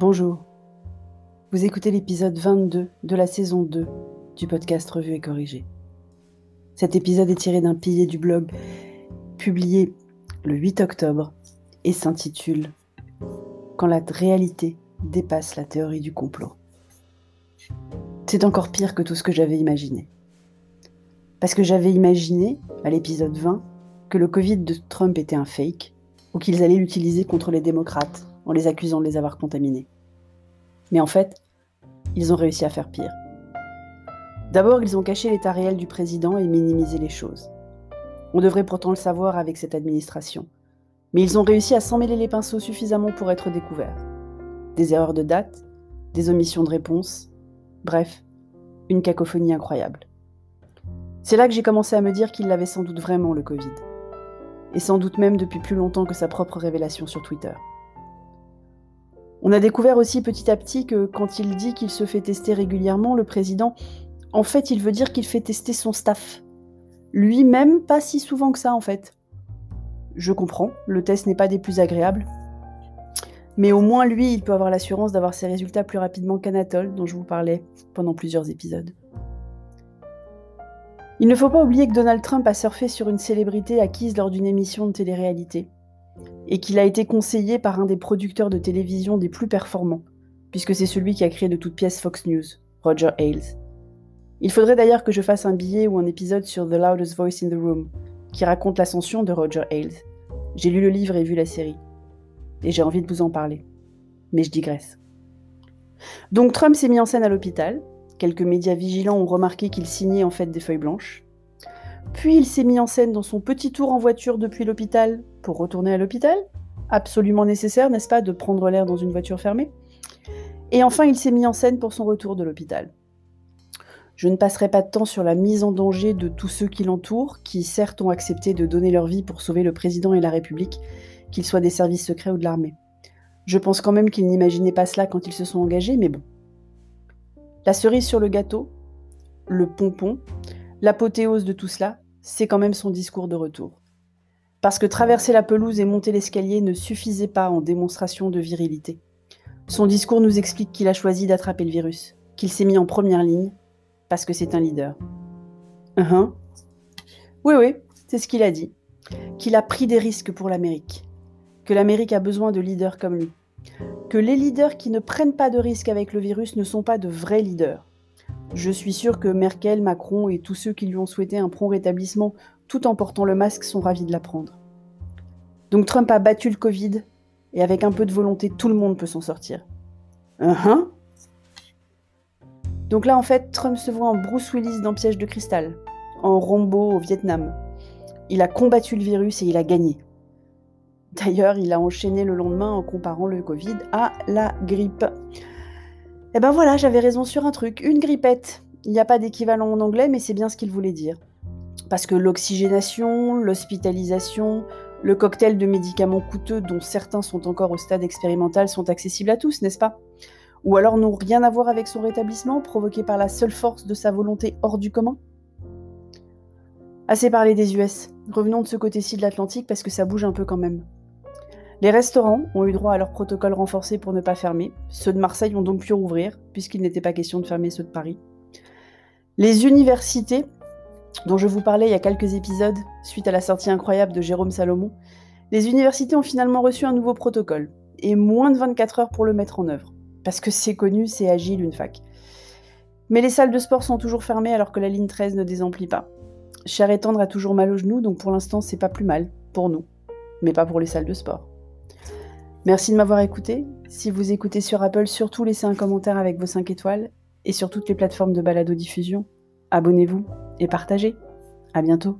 Bonjour. Vous écoutez l'épisode 22 de la saison 2 du podcast Revue et Corrigé. Cet épisode est tiré d'un pilier du blog publié le 8 octobre et s'intitule Quand la réalité dépasse la théorie du complot. C'est encore pire que tout ce que j'avais imaginé. Parce que j'avais imaginé, à l'épisode 20, que le Covid de Trump était un fake, ou qu'ils allaient l'utiliser contre les démocrates en les accusant de les avoir contaminés. Mais en fait, ils ont réussi à faire pire. D'abord, ils ont caché l'état réel du président et minimisé les choses. On devrait pourtant le savoir avec cette administration. Mais ils ont réussi à s'emmêler les pinceaux suffisamment pour être découverts. Des erreurs de date, des omissions de réponse, bref, une cacophonie incroyable. C'est là que j'ai commencé à me dire qu'il l'avait sans doute vraiment le Covid. Et sans doute même depuis plus longtemps que sa propre révélation sur Twitter. On a découvert aussi petit à petit que quand il dit qu'il se fait tester régulièrement, le président, en fait, il veut dire qu'il fait tester son staff. Lui-même, pas si souvent que ça, en fait. Je comprends, le test n'est pas des plus agréables. Mais au moins, lui, il peut avoir l'assurance d'avoir ses résultats plus rapidement qu'Anatole, dont je vous parlais pendant plusieurs épisodes. Il ne faut pas oublier que Donald Trump a surfé sur une célébrité acquise lors d'une émission de télé-réalité et qu'il a été conseillé par un des producteurs de télévision des plus performants, puisque c'est celui qui a créé de toutes pièces Fox News, Roger Ailes. Il faudrait d'ailleurs que je fasse un billet ou un épisode sur The Loudest Voice in the Room, qui raconte l'ascension de Roger Ailes. J'ai lu le livre et vu la série. Et j'ai envie de vous en parler. Mais je digresse. Donc Trump s'est mis en scène à l'hôpital. Quelques médias vigilants ont remarqué qu'il signait en fait des feuilles blanches. Puis il s'est mis en scène dans son petit tour en voiture depuis l'hôpital pour retourner à l'hôpital. Absolument nécessaire, n'est-ce pas, de prendre l'air dans une voiture fermée. Et enfin, il s'est mis en scène pour son retour de l'hôpital. Je ne passerai pas de temps sur la mise en danger de tous ceux qui l'entourent, qui certes ont accepté de donner leur vie pour sauver le président et la République, qu'ils soient des services secrets ou de l'armée. Je pense quand même qu'ils n'imaginaient pas cela quand ils se sont engagés, mais bon. La cerise sur le gâteau, le pompon, l'apothéose de tout cela, c'est quand même son discours de retour. Parce que traverser la pelouse et monter l'escalier ne suffisait pas en démonstration de virilité. Son discours nous explique qu'il a choisi d'attraper le virus, qu'il s'est mis en première ligne, parce que c'est un leader. Uh Oui, oui, c'est ce qu'il a dit. Qu'il a pris des risques pour l'Amérique. Que l'Amérique a besoin de leaders comme lui. Que les leaders qui ne prennent pas de risques avec le virus ne sont pas de vrais leaders. Je suis sûr que Merkel, Macron et tous ceux qui lui ont souhaité un prompt rétablissement tout en portant le masque sont ravis de l'apprendre. Donc Trump a battu le Covid et avec un peu de volonté, tout le monde peut s'en sortir. Uh Donc là, en fait, Trump se voit en Bruce Willis dans Piège de cristal, en Rambo au Vietnam. Il a combattu le virus et il a gagné. D'ailleurs, il a enchaîné le lendemain en comparant le Covid à la grippe. Eh ben voilà, j'avais raison sur un truc, une grippette. Il n'y a pas d'équivalent en anglais, mais c'est bien ce qu'il voulait dire. Parce que l'oxygénation, l'hospitalisation, le cocktail de médicaments coûteux dont certains sont encore au stade expérimental sont accessibles à tous, n'est-ce pas? Ou alors n'ont rien à voir avec son rétablissement, provoqué par la seule force de sa volonté hors du commun? Assez parlé des US. Revenons de ce côté-ci de l'Atlantique parce que ça bouge un peu quand même. Les restaurants ont eu droit à leur protocole renforcé pour ne pas fermer. Ceux de Marseille ont donc pu rouvrir, puisqu'il n'était pas question de fermer ceux de Paris. Les universités, dont je vous parlais il y a quelques épisodes, suite à la sortie incroyable de Jérôme Salomon, les universités ont finalement reçu un nouveau protocole, et moins de 24 heures pour le mettre en œuvre. Parce que c'est connu, c'est agile une fac. Mais les salles de sport sont toujours fermées alors que la ligne 13 ne désemplit pas. Cher et tendre a toujours mal aux genoux, donc pour l'instant c'est pas plus mal, pour nous, mais pas pour les salles de sport. Merci de m'avoir écouté. Si vous écoutez sur Apple, surtout laissez un commentaire avec vos 5 étoiles. Et sur toutes les plateformes de balado-diffusion, abonnez-vous et partagez. À bientôt.